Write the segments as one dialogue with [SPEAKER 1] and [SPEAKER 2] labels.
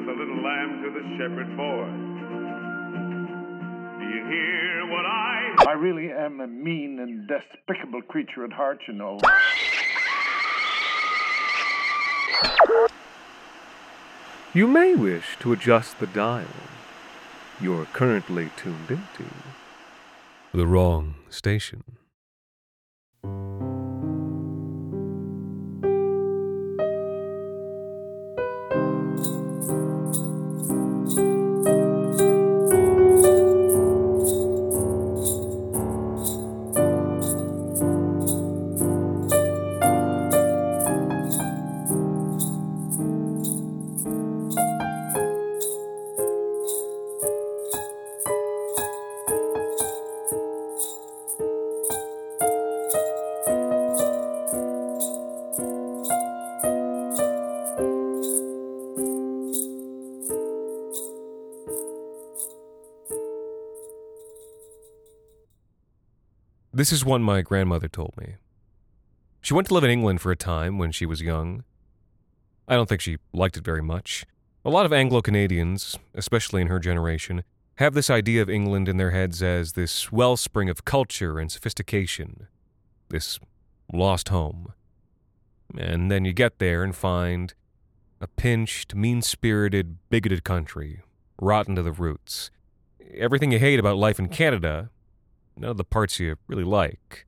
[SPEAKER 1] sent the little lamb to the shepherd boy. Do you hear what I?
[SPEAKER 2] I really am a mean and despicable creature at heart, you know.
[SPEAKER 3] You may wish to adjust the dial. You're currently tuned into the wrong station. This is one my grandmother told me. She went to live in England for a time when she was young. I don't think she liked it very much. A lot of Anglo Canadians, especially in her generation, have this idea of England in their heads as this wellspring of culture and sophistication, this lost home. And then you get there and find a pinched, mean spirited, bigoted country, rotten to the roots. Everything you hate about life in Canada, none of the parts you really like.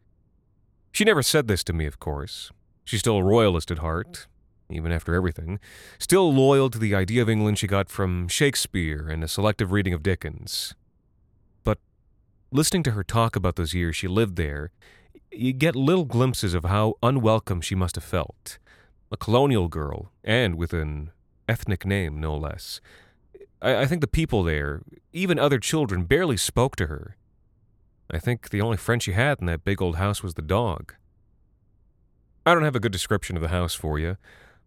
[SPEAKER 3] She never said this to me, of course. She's still a royalist at heart, even after everything. Still loyal to the idea of England she got from Shakespeare and a selective reading of Dickens. But listening to her talk about those years she lived there, you get little glimpses of how unwelcome she must have felt. A colonial girl, and with an ethnic name, no less. I, I think the people there, even other children, barely spoke to her. I think the only friend she had in that big old house was the dog. I don't have a good description of the house for you.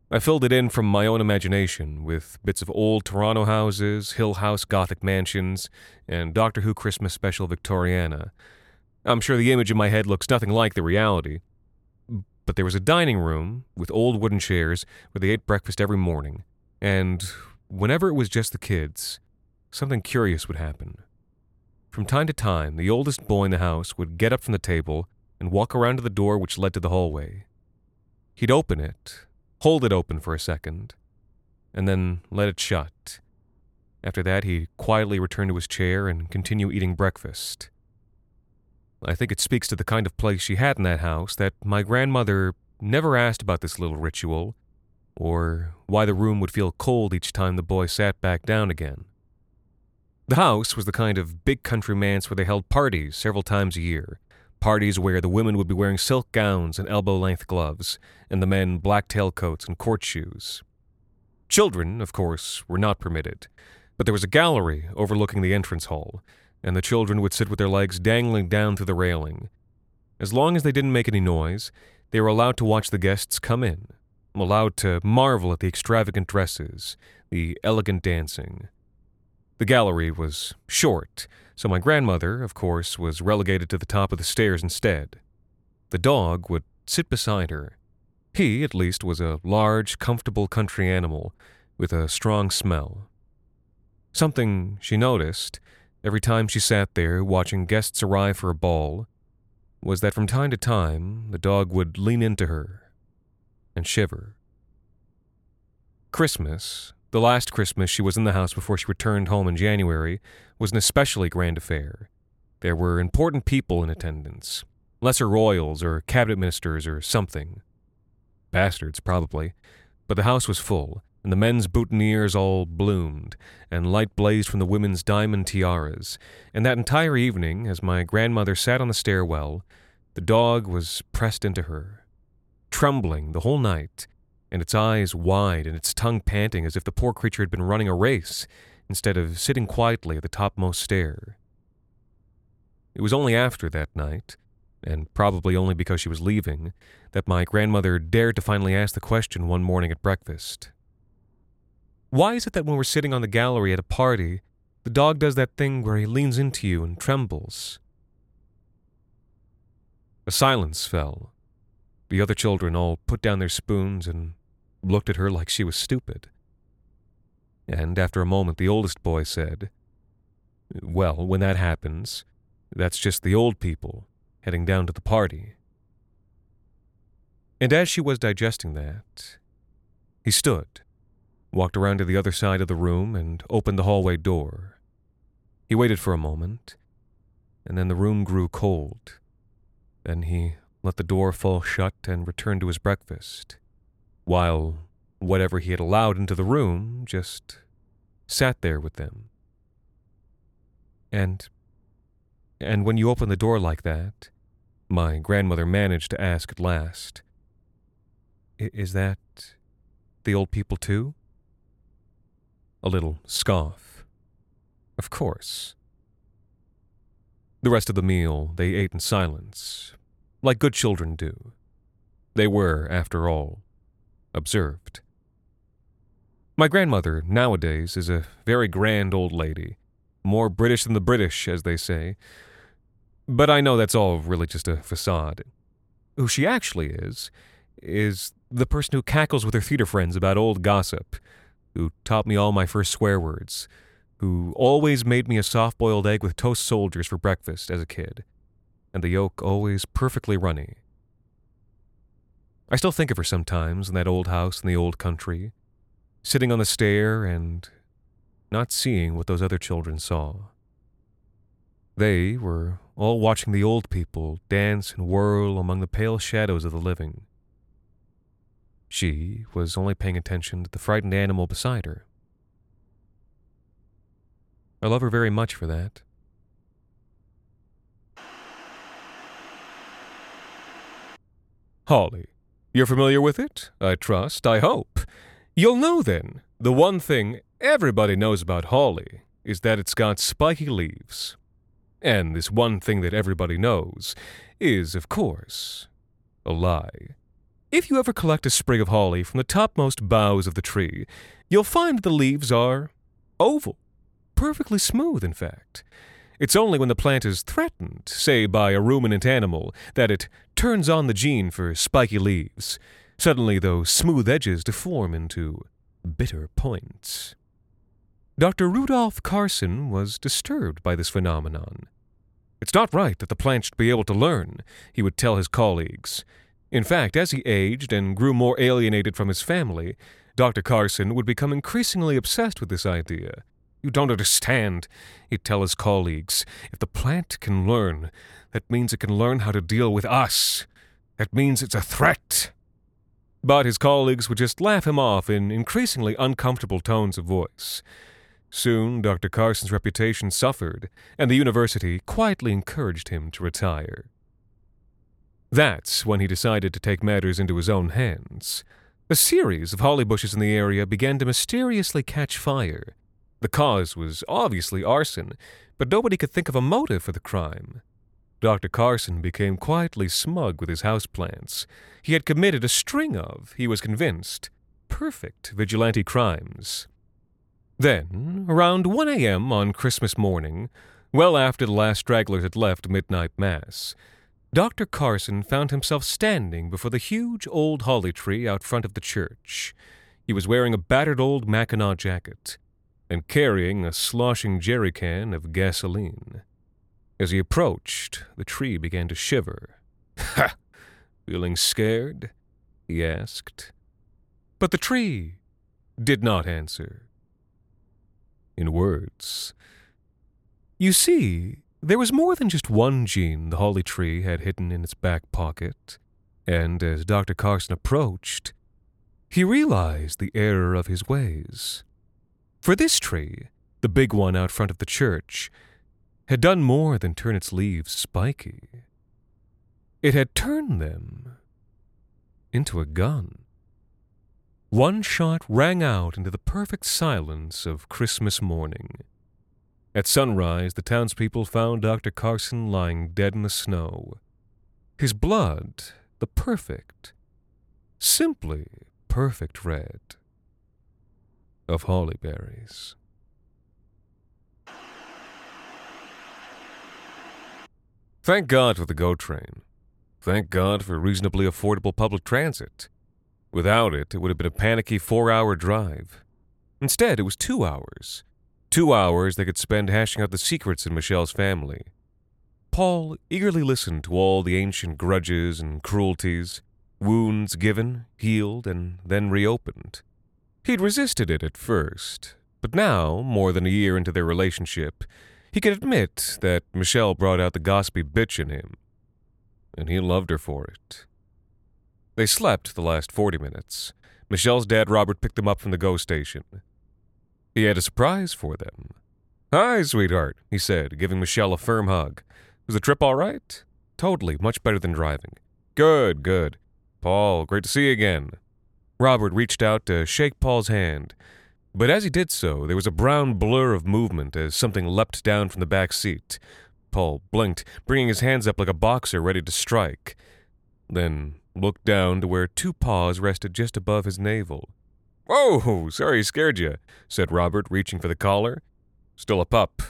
[SPEAKER 3] I filled it in from my own imagination with bits of old Toronto houses, Hill House Gothic mansions, and Doctor Who Christmas special Victoriana. I'm sure the image in my head looks nothing like the reality. But there was a dining room with old wooden chairs where they ate breakfast every morning, and whenever it was just the kids, something curious would happen. From time to time, the oldest boy in the house would get up from the table and walk around to the door which led to the hallway. He'd open it, hold it open for a second, and then let it shut. After that, he'd quietly return to his chair and continue eating breakfast. I think it speaks to the kind of place she had in that house that my grandmother never asked about this little ritual, or why the room would feel cold each time the boy sat back down again. The house was the kind of big country manse where they held parties several times a year. Parties where the women would be wearing silk gowns and elbow length gloves, and the men black tailcoats and court shoes. Children, of course, were not permitted, but there was a gallery overlooking the entrance hall, and the children would sit with their legs dangling down through the railing. As long as they didn't make any noise, they were allowed to watch the guests come in, allowed to marvel at the extravagant dresses, the elegant dancing. The gallery was short, so my grandmother, of course, was relegated to the top of the stairs instead. The dog would sit beside her. He, at least, was a large, comfortable country animal with a strong smell. Something she noticed every time she sat there watching guests arrive for a ball was that from time to time the dog would lean into her and shiver. Christmas, the last Christmas she was in the house before she returned home in January was an especially grand affair. There were important people in attendance lesser royals or cabinet ministers or something. Bastards, probably. But the house was full, and the men's boutonnieres all bloomed, and light blazed from the women's diamond tiaras. And that entire evening, as my grandmother sat on the stairwell, the dog was pressed into her, trembling the whole night and its eyes wide and its tongue panting as if the poor creature had been running a race instead of sitting quietly at the topmost stair. It was only after that night, and probably only because she was leaving, that my grandmother dared to finally ask the question one morning at breakfast. Why is it that when we're sitting on the gallery at a party, the dog does that thing where he leans into you and trembles? A silence fell. The other children all put down their spoons and looked at her like she was stupid. And after a moment, the oldest boy said, Well, when that happens, that's just the old people heading down to the party. And as she was digesting that, he stood, walked around to the other side of the room, and opened the hallway door. He waited for a moment, and then the room grew cold. Then he let the door fall shut and returned to his breakfast, while whatever he had allowed into the room just sat there with them. And and when you open the door like that, my grandmother managed to ask at last, Is that the old people too? A little scoff. Of course. The rest of the meal they ate in silence, like good children do. They were, after all, observed. My grandmother, nowadays, is a very grand old lady, more British than the British, as they say. But I know that's all really just a facade. Who she actually is, is the person who cackles with her theater friends about old gossip, who taught me all my first swear words, who always made me a soft boiled egg with toast soldiers for breakfast as a kid, and the yolk always perfectly runny. I still think of her sometimes in that old house in the old country, sitting on the stair and not seeing what those other children saw. They were all watching the old people dance and whirl among the pale shadows of the living. She was only paying attention to the frightened animal beside her. I love her very much for that. Holly. You're familiar with it? I trust, I hope. You'll know then, the one thing everybody knows about holly is that it's got spiky leaves. And this one thing that everybody knows is, of course, a lie. If you ever collect a sprig of holly from the topmost boughs of the tree, you'll find the leaves are oval, perfectly smooth, in fact. It's only when the plant is threatened, say by a ruminant animal, that it turns on the gene for spiky leaves. Suddenly, those smooth edges deform into bitter points. Dr. Rudolph Carson was disturbed by this phenomenon. It's not right that the plant should be able to learn, he would tell his colleagues. In fact, as he aged and grew more alienated from his family, Dr. Carson would become increasingly obsessed with this idea. You don't understand, he'd tell his colleagues. If the plant can learn, that means it can learn how to deal with us. That means it's a threat. But his colleagues would just laugh him off in increasingly uncomfortable tones of voice. Soon, Dr. Carson's reputation suffered, and the university quietly encouraged him to retire. That's when he decided to take matters into his own hands. A series of holly bushes in the area began to mysteriously catch fire. The cause was obviously arson, but nobody could think of a motive for the crime. Dr. Carson became quietly smug with his houseplants. He had committed a string of, he was convinced, perfect vigilante crimes. Then, around 1 a.m. on Christmas morning, well after the last stragglers had left midnight mass, Dr. Carson found himself standing before the huge old holly tree out front of the church. He was wearing a battered old Mackinaw jacket and carrying a sloshing jerry can of gasoline. As he approached, the tree began to shiver. Ha! Feeling scared? he asked. But the tree did not answer. In words. You see, there was more than just one gene the holly tree had hidden in its back pocket, and as Dr. Carson approached, he realized the error of his ways. For this tree, the big one out front of the church, had done more than turn its leaves spiky. It had turned them into a gun. One shot rang out into the perfect silence of Christmas morning. At sunrise, the townspeople found Dr. Carson lying dead in the snow. His blood, the perfect, simply perfect red of holly berries. Thank God for the GO train. Thank God for reasonably affordable public transit. Without it, it would have been a panicky four hour drive. Instead, it was two hours. Two hours they could spend hashing out the secrets in Michelle's family. Paul eagerly listened to all the ancient grudges and cruelties, wounds given, healed, and then reopened. He'd resisted it at first, but now, more than a year into their relationship, he could admit that Michelle brought out the gossipy bitch in him, and he loved her for it. They slept the last 40 minutes. Michelle's dad, Robert, picked them up from the GO station. He had a surprise for them. Hi, sweetheart, he said, giving Michelle a firm hug. Was the trip all right? Totally, much better than driving. Good, good. Paul, great to see you again. Robert reached out to shake Paul's hand, but as he did so, there was a brown blur of movement as something leapt down from the back seat. Paul blinked, bringing his hands up like a boxer ready to strike, then looked down to where two paws rested just above his navel. Whoa, sorry scared you, said Robert, reaching for the collar. Still a pup.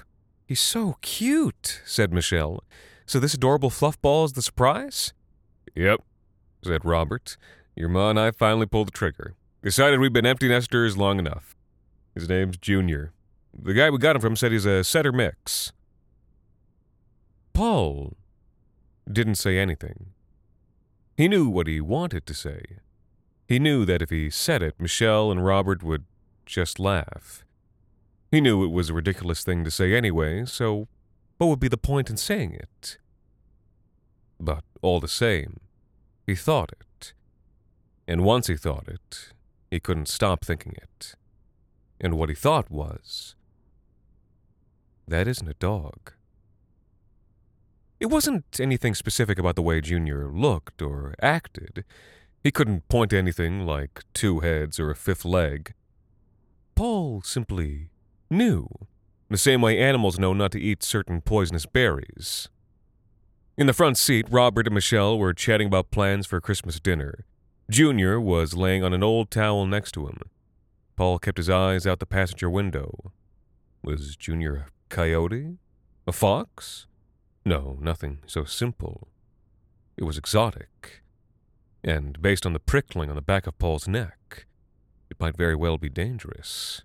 [SPEAKER 3] He's so cute, said Michelle. So this adorable fluff ball is the surprise? Yep, said Robert. Your ma and I finally pulled the trigger. Decided we'd been empty nesters long enough. His name's Junior. The guy we got him from said he's a setter mix. Paul didn't say anything. He knew what he wanted to say. He knew that if he said it, Michelle and Robert would just laugh. He knew it was a ridiculous thing to say anyway, so what would be the point in saying it? But all the same, he thought it. And once he thought it, he couldn't stop thinking it. And what he thought was, that isn't a dog. It wasn't anything specific about the way Junior looked or acted. He couldn't point to anything like two heads or a fifth leg. Paul simply knew, the same way animals know not to eat certain poisonous berries. In the front seat, Robert and Michelle were chatting about plans for Christmas dinner. Junior was laying on an old towel next to him. Paul kept his eyes out the passenger window. Was Junior a coyote? A fox? No, nothing so simple. It was exotic. And based on the prickling on the back of Paul's neck, it might very well be dangerous.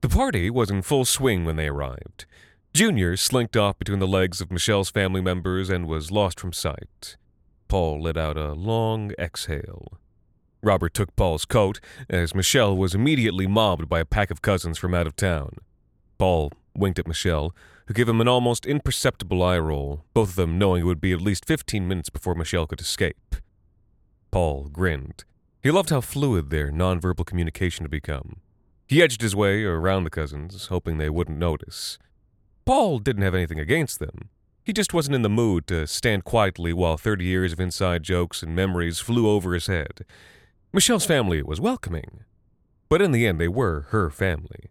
[SPEAKER 3] The party was in full swing when they arrived. Junior slinked off between the legs of Michelle's family members and was lost from sight. Paul let out a long exhale. Robert took Paul's coat, as Michelle was immediately mobbed by a pack of cousins from out of town. Paul winked at Michelle, who gave him an almost imperceptible eye roll, both of them knowing it would be at least fifteen minutes before Michelle could escape. Paul grinned. He loved how fluid their nonverbal communication had become. He edged his way around the cousins, hoping they wouldn't notice. Paul didn't have anything against them. He just wasn't in the mood to stand quietly while 30 years of inside jokes and memories flew over his head. Michelle's family was welcoming, but in the end they were her family.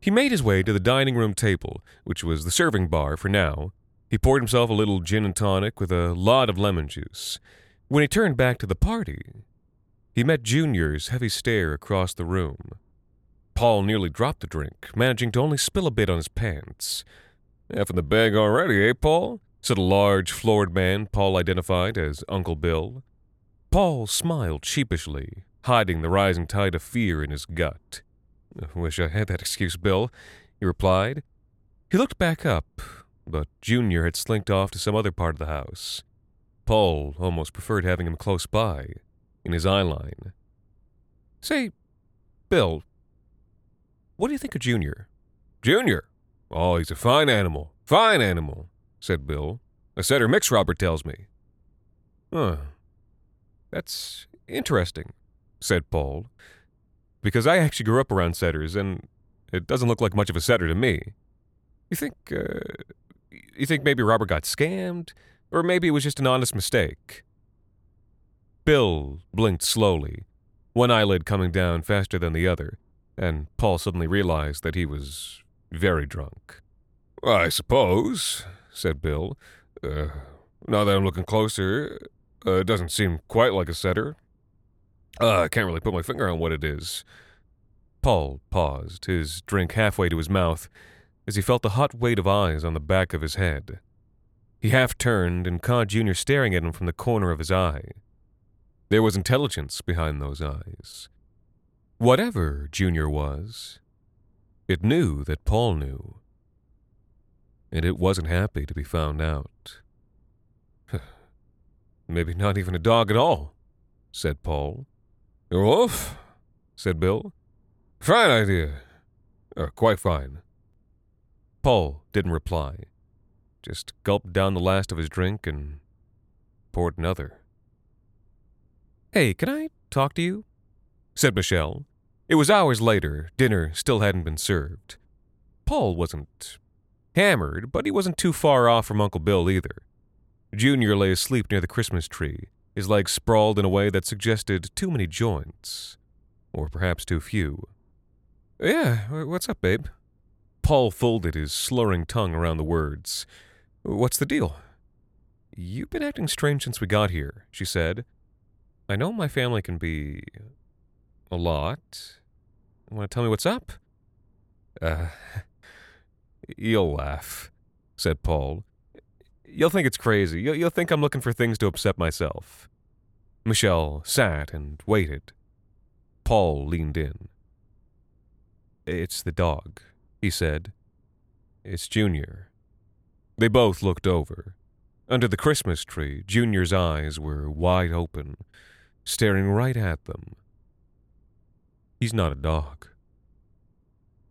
[SPEAKER 3] He made his way to the dining room table, which was the serving bar for now. He poured himself a little gin and tonic with a lot of lemon juice. When he turned back to the party, he met Junior's heavy stare across the room. Paul nearly dropped the drink, managing to only spill a bit on his pants. Half in the bag already, eh, Paul? said a large, florid man Paul identified as Uncle Bill. Paul smiled sheepishly, hiding the rising tide of fear in his gut. Wish I had that excuse, Bill, he replied. He looked back up, but Junior had slinked off to some other part of the house. Paul almost preferred having him close by, in his eye line. Say, Bill, what do you think of Junior? Junior? Oh, he's a fine animal. Fine animal, said Bill. A setter mix, Robert tells me. Huh. That's interesting, said Paul, because I actually grew up around setters, and it doesn't look like much of a setter to me. You think, uh, you think maybe Robert got scammed, or maybe it was just an honest mistake? Bill blinked slowly, one eyelid coming down faster than the other, and Paul suddenly realized that he was very drunk. I suppose, said Bill. Uh, now that I'm looking closer, uh, it doesn't seem quite like a setter. Uh, I can't really put my finger on what it is. Paul paused, his drink halfway to his mouth, as he felt the hot weight of eyes on the back of his head. He half turned and caught Junior staring at him from the corner of his eye. There was intelligence behind those eyes. Whatever Junior was, it knew that Paul knew. And it wasn't happy to be found out. Maybe not even a dog at all, said Paul. A wolf? said Bill. Fine idea. Uh, quite fine. Paul didn't reply, just gulped down the last of his drink and poured another. Hey, can I talk to you? said Michelle. It was hours later. Dinner still hadn't been served. Paul wasn't hammered, but he wasn't too far off from Uncle Bill either. Junior lay asleep near the Christmas tree, his legs sprawled in a way that suggested too many joints. Or perhaps too few. Yeah, what's up, babe? Paul folded his slurring tongue around the words. What's the deal? You've been acting strange since we got here, she said. I know my family can be. a lot. Want to tell me what's up? Uh. You'll laugh, said Paul. You'll think it's crazy. You'll, you'll think I'm looking for things to upset myself. Michelle sat and waited. Paul leaned in. It's the dog, he said. It's Junior. They both looked over. Under the Christmas tree, Junior's eyes were wide open, staring right at them. He's not a dog.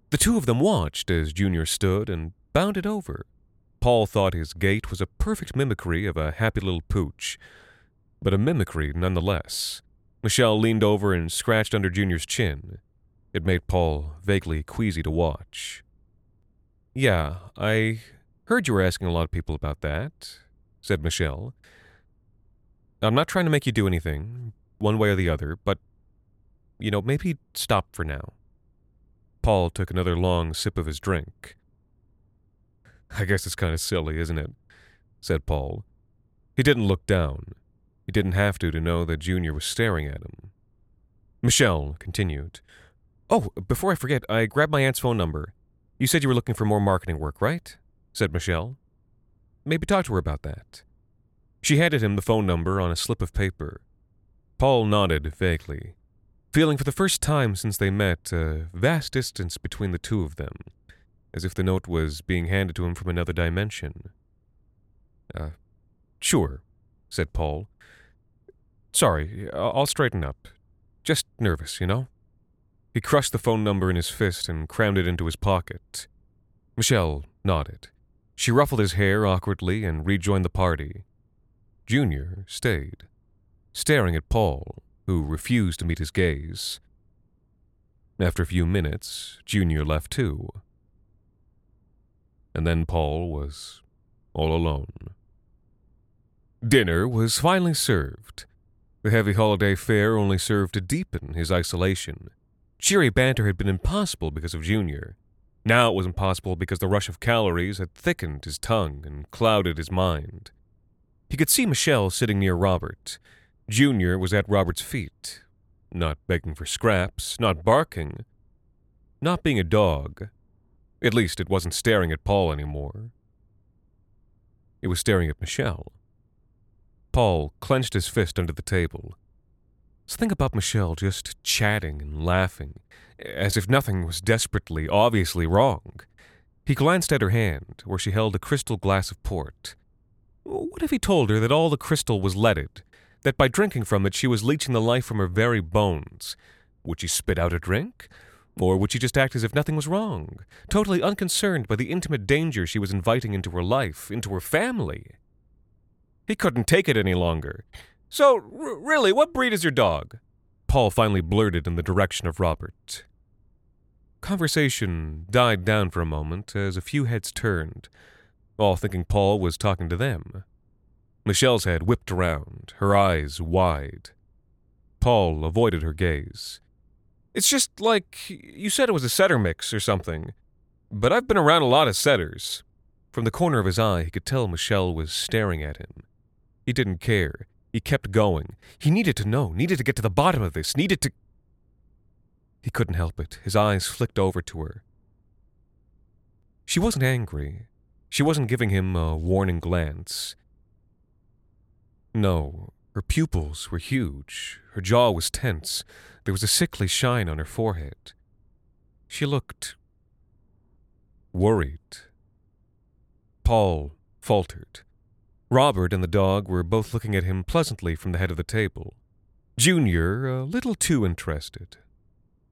[SPEAKER 3] The two of them watched as Junior stood and bounded over. Paul thought his gait was a perfect mimicry of a happy little pooch, but a mimicry nonetheless. Michelle leaned over and scratched under Junior's chin. It made Paul vaguely queasy to watch. Yeah, I heard you were asking a lot of people about that, said Michelle. I'm not trying to make you do anything, one way or the other, but, you know, maybe stop for now. Paul took another long sip of his drink. I guess it's kind of silly, isn't it? said Paul. He didn't look down. He didn't have to to know that Junior was staring at him. Michelle continued. Oh, before I forget, I grabbed my aunt's phone number. You said you were looking for more marketing work, right? said Michelle. Maybe talk to her about that. She handed him the phone number on a slip of paper. Paul nodded vaguely, feeling for the first time since they met a vast distance between the two of them, as if the note was being handed to him from another dimension. Uh, sure, said Paul. Sorry, I'll straighten up. Just nervous, you know? He crushed the phone number in his fist and crammed it into his pocket. Michelle nodded. She ruffled his hair awkwardly and rejoined the party. Junior stayed, staring at Paul, who refused to meet his gaze. After a few minutes, Junior left too. And then Paul was all alone. Dinner was finally served. The heavy holiday fare only served to deepen his isolation. Cheery banter had been impossible because of Junior. Now it was impossible because the rush of calories had thickened his tongue and clouded his mind. He could see Michelle sitting near Robert. Junior was at Robert's feet, not begging for scraps, not barking, not being a dog. At least it wasn't staring at Paul anymore. It was staring at Michelle. Paul clenched his fist under the table. So think about Michelle just chatting and laughing, as if nothing was desperately, obviously wrong. He glanced at her hand, where she held a crystal glass of port. What if he told her that all the crystal was leaded, that by drinking from it she was leeching the life from her very bones? Would she spit out a drink? Or would she just act as if nothing was wrong, totally unconcerned by the intimate danger she was inviting into her life, into her family? He couldn't take it any longer. So, r- really, what breed is your dog? Paul finally blurted in the direction of Robert. Conversation died down for a moment as a few heads turned, all thinking Paul was talking to them. Michelle's head whipped around, her eyes wide. Paul avoided her gaze. It's just like you said it was a setter mix or something. But I've been around a lot of setters. From the corner of his eye, he could tell Michelle was staring at him. He didn't care. He kept going. He needed to know, needed to get to the bottom of this, needed to. He couldn't help it. His eyes flicked over to her. She wasn't angry. She wasn't giving him a warning glance. No, her pupils were huge. Her jaw was tense. there was a sickly shine on her forehead. She looked worried. Paul faltered. Robert and the dog were both looking at him pleasantly from the head of the table. Junior, a little too interested,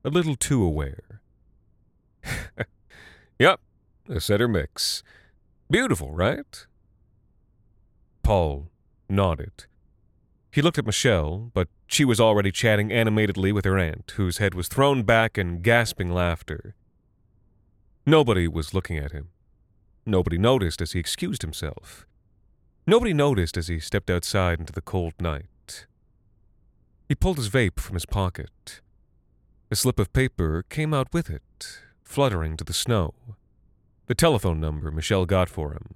[SPEAKER 3] a little too aware. yep, a setter mix. Beautiful, right? Paul nodded. He looked at Michelle, but she was already chatting animatedly with her aunt, whose head was thrown back in gasping laughter. Nobody was looking at him. Nobody noticed as he excused himself. Nobody noticed as he stepped outside into the cold night. He pulled his vape from his pocket. A slip of paper came out with it, fluttering to the snow. The telephone number Michelle got for him.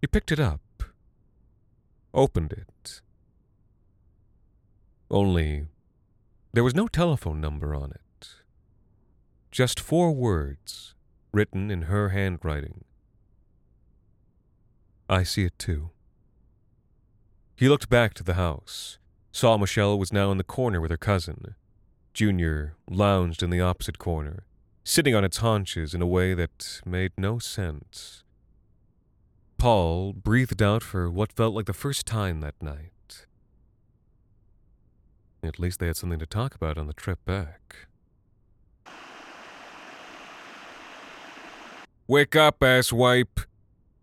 [SPEAKER 3] He picked it up, opened it. Only there was no telephone number on it. Just four words written in her handwriting. I see it too. He looked back to the house, saw Michelle was now in the corner with her cousin. Junior lounged in the opposite corner, sitting on its haunches in a way that made no sense. Paul breathed out for what felt like the first time that night. At least they had something to talk about on the trip back. Wake up, asswipe!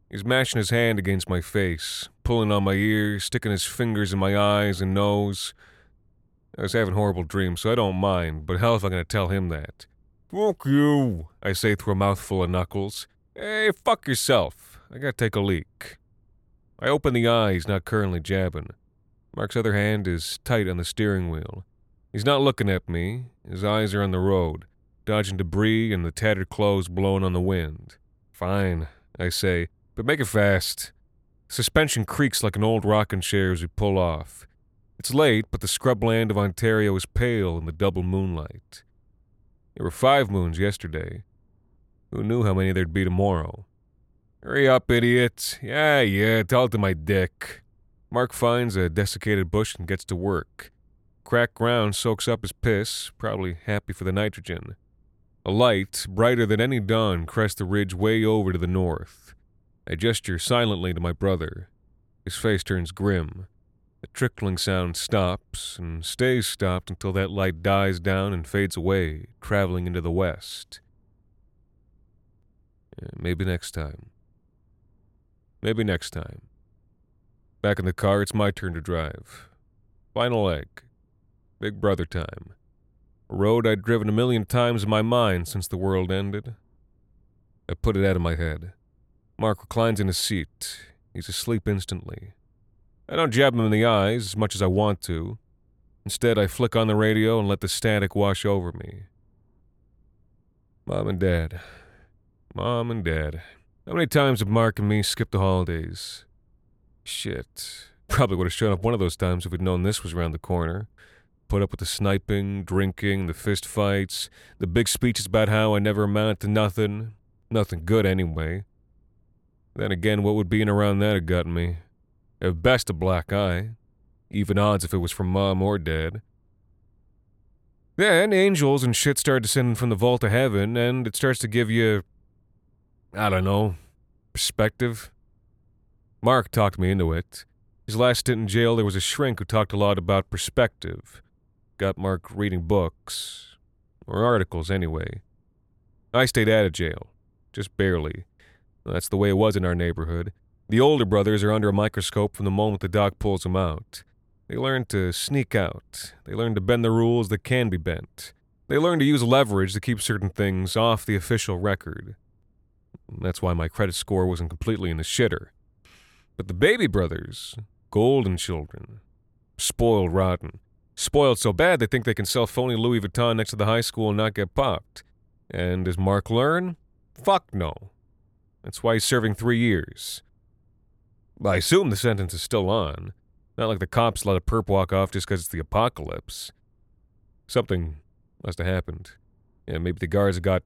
[SPEAKER 3] He's mashing his hand against my face, pulling on my ears, sticking his fingers in my eyes and nose. I was having horrible dreams, so I don't mind, but how if going to tell him that. Fuck you, I say through a mouthful of knuckles. Hey, fuck yourself. I gotta take a leak. I open the eye he's not currently jabbing. Mark's other hand is tight on the steering wheel. He's not looking at me. His eyes are on the road, dodging debris and the tattered clothes blowing on the wind. Fine, I say, but make it fast. Suspension creaks like an old rocking chair as we pull off. It's late, but the scrubland of Ontario is pale in the double moonlight. There were five moons yesterday. Who knew how many there'd be tomorrow? Hurry up, idiot. Yeah, yeah, tell it to my dick. Mark finds a desiccated bush and gets to work. Cracked ground soaks up his piss, probably happy for the nitrogen. A light, brighter than any dawn, crests the ridge way over to the north. I gesture silently to my brother. His face turns grim. The trickling sound stops and stays stopped until that light dies down and fades away, traveling into the west. Uh, maybe next time. Maybe next time. Back in the car, it's my turn to drive. Final leg. Big brother time. A road I'd driven a million times in my mind since the world ended. I put it out of my head. Mark reclines in his seat. He's asleep instantly. I don't jab him in the eyes as much as I want to. Instead, I flick on the radio and let the static wash over me. Mom and Dad. Mom and Dad. How many times have Mark and me skipped the holidays? Shit. Probably would have shown up one of those times if we'd known this was around the corner. Put up with the sniping, drinking, the fist fights, the big speeches about how I never amounted to nothing. Nothing good, anyway. Then again, what would being around that have gotten me? At best, a black eye. Even odds if it was from mom or dad. Then angels and shit start descending from the vault of heaven, and it starts to give you, I don't know, perspective. Mark talked me into it. His last stint in jail, there was a shrink who talked a lot about perspective. Got Mark reading books. Or articles, anyway. I stayed out of jail. Just barely. That's the way it was in our neighborhood. The older brothers are under a microscope from the moment the doc pulls them out. They learn to sneak out. They learn to bend the rules that can be bent. They learn to use leverage to keep certain things off the official record. That's why my credit score wasn't completely in the shitter. But the baby brothers, golden children, spoiled rotten. Spoiled so bad they think they can sell phony Louis Vuitton next to the high school and not get popped. And does Mark learn? Fuck no. That's why he's serving three years. I assume the sentence is still on. Not like the cops let a perp walk off just because it's the apocalypse. Something must have happened. Yeah, maybe the guards got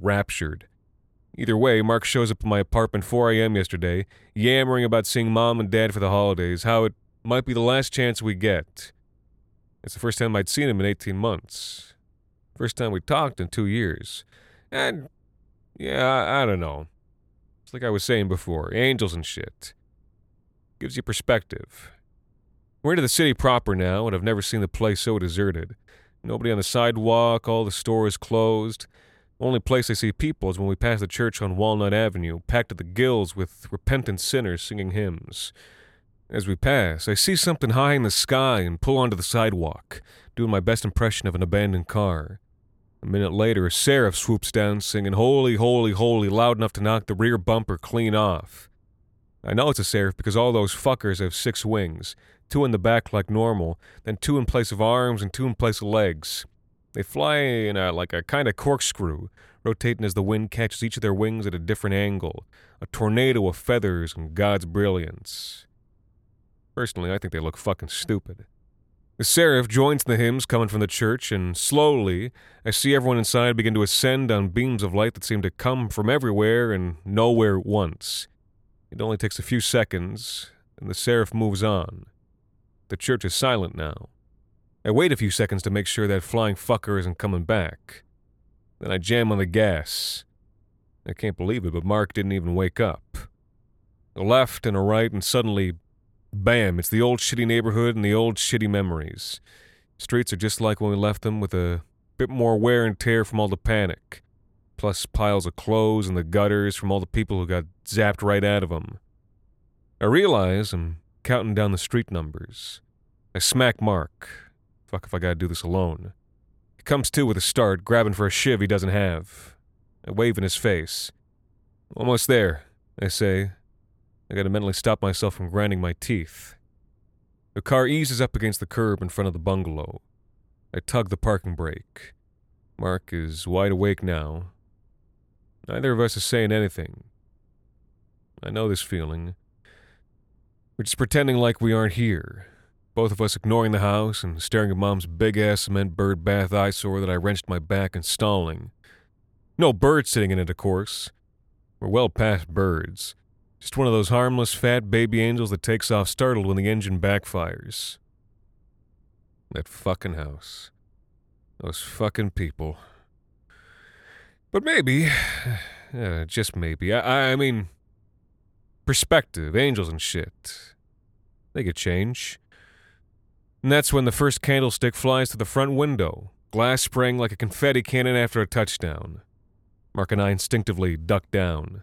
[SPEAKER 3] raptured. Either way, Mark shows up at my apartment 4 a.m. yesterday, yammering about seeing mom and dad for the holidays, how it might be the last chance we get. It's the first time I'd seen him in 18 months. First time we talked in two years. And, yeah, I, I don't know. It's like I was saying before angels and shit. Gives you perspective. We're into the city proper now, and I've never seen the place so deserted. Nobody on the sidewalk, all the stores closed. Only place I see people is when we pass the church on Walnut Avenue, packed to the gills with repentant sinners singing hymns. As we pass, I see something high in the sky and pull onto the sidewalk, doing my best impression of an abandoned car. A minute later, a seraph swoops down singing Holy, Holy, Holy loud enough to knock the rear bumper clean off. I know it's a seraph because all those fuckers have six wings, two in the back like normal, then two in place of arms and two in place of legs. They fly in a, like a kind of corkscrew, rotating as the wind catches each of their wings at a different angle, a tornado of feathers and God's brilliance. Personally, I think they look fucking stupid. The seraph joins the hymns coming from the church, and slowly, I see everyone inside begin to ascend on beams of light that seem to come from everywhere and nowhere at once. It only takes a few seconds, and the seraph moves on. The church is silent now. I wait a few seconds to make sure that flying fucker isn't coming back. Then I jam on the gas. I can't believe it, but Mark didn't even wake up. A left and a right, and suddenly, bam, it's the old shitty neighborhood and the old shitty memories. Streets are just like when we left them, with a bit more wear and tear from all the panic, plus piles of clothes in the gutters from all the people who got zapped right out of them. I realize I'm counting down the street numbers. I smack Mark. Fuck if I gotta do this alone. He comes to with a start, grabbing for a shiv he doesn't have. I wave in his face. Almost there, I say. I gotta mentally stop myself from grinding my teeth. The car eases up against the curb in front of the bungalow. I tug the parking brake. Mark is wide awake now. Neither of us is saying anything. I know this feeling. We're just pretending like we aren't here. Both of us ignoring the house and staring at Mom's big ass cement bird bath eyesore that I wrenched my back installing. No bird sitting in it, of course. We're well past birds. Just one of those harmless fat baby angels that takes off startled when the engine backfires. That fucking house. Those fucking people. But maybe, uh, just maybe, I, I mean, perspective, angels and shit. They could change. And that's when the first candlestick flies to the front window, glass spraying like a confetti cannon after a touchdown. Mark and I instinctively duck down.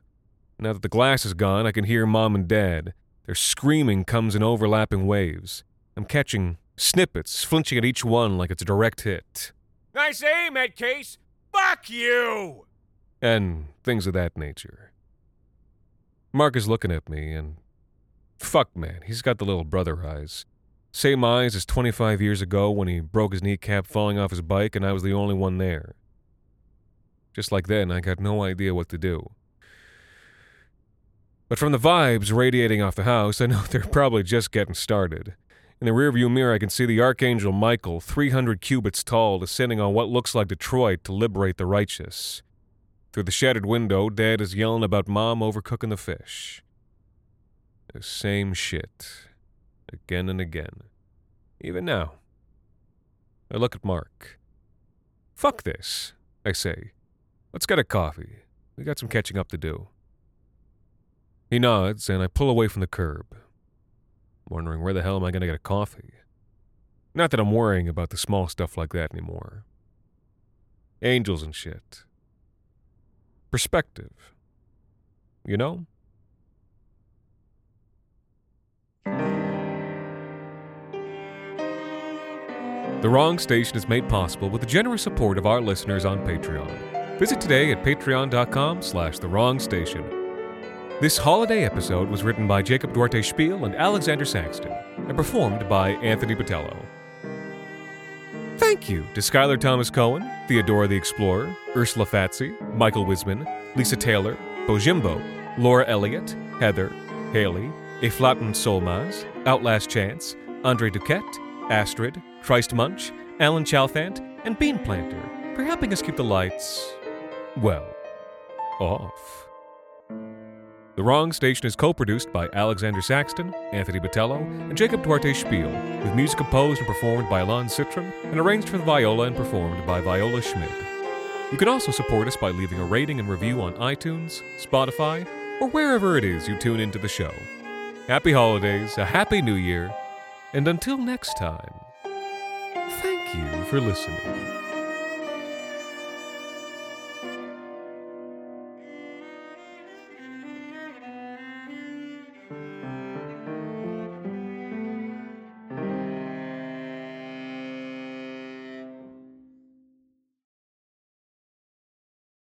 [SPEAKER 3] Now that the glass is gone, I can hear Mom and Dad. Their screaming comes in overlapping waves. I'm catching snippets, flinching at each one like it's a direct hit.
[SPEAKER 4] Nice aim, Ed Case. Fuck you!
[SPEAKER 3] And things of that nature. Mark is looking at me, and fuck, man, he's got the little brother eyes. Same eyes as 25 years ago when he broke his kneecap falling off his bike and I was the only one there. Just like then, I got no idea what to do. But from the vibes radiating off the house, I know they're probably just getting started. In the rearview mirror, I can see the Archangel Michael, 300 cubits tall, descending on what looks like Detroit to liberate the righteous. Through the shattered window, Dad is yelling about Mom overcooking the fish. The same shit. Again and again. Even now. I look at Mark. Fuck this, I say. Let's get a coffee. We got some catching up to do. He nods, and I pull away from the curb, wondering where the hell am I going to get a coffee? Not that I'm worrying about the small stuff like that anymore. Angels and shit. Perspective. You know? The Wrong Station is made possible with the generous support of our listeners on Patreon. Visit today at patreon.com slash the wrong station. This holiday episode was written by Jacob Duarte Spiel and Alexander Saxton and performed by Anthony Botelho. Thank you to Skylar Thomas Cohen, Theodora the Explorer, Ursula Fatsi, Michael Wisman, Lisa Taylor, Bojimbo, Laura Elliott, Heather, Haley, Eflatun Solmaz, Outlast Chance, Andre Duquette, Astrid, Christ Munch, Alan Chalfant, and Bean Planter for helping us keep the lights, well, off. The Wrong Station is co produced by Alexander Saxton, Anthony Botelho, and Jacob Duarte Spiel, with music composed and performed by Alon Citron and arranged for the viola and performed by Viola Schmid. You can also support us by leaving a rating and review on iTunes, Spotify, or wherever it is you tune into the show. Happy holidays, a happy new year, and until next time, you for listening.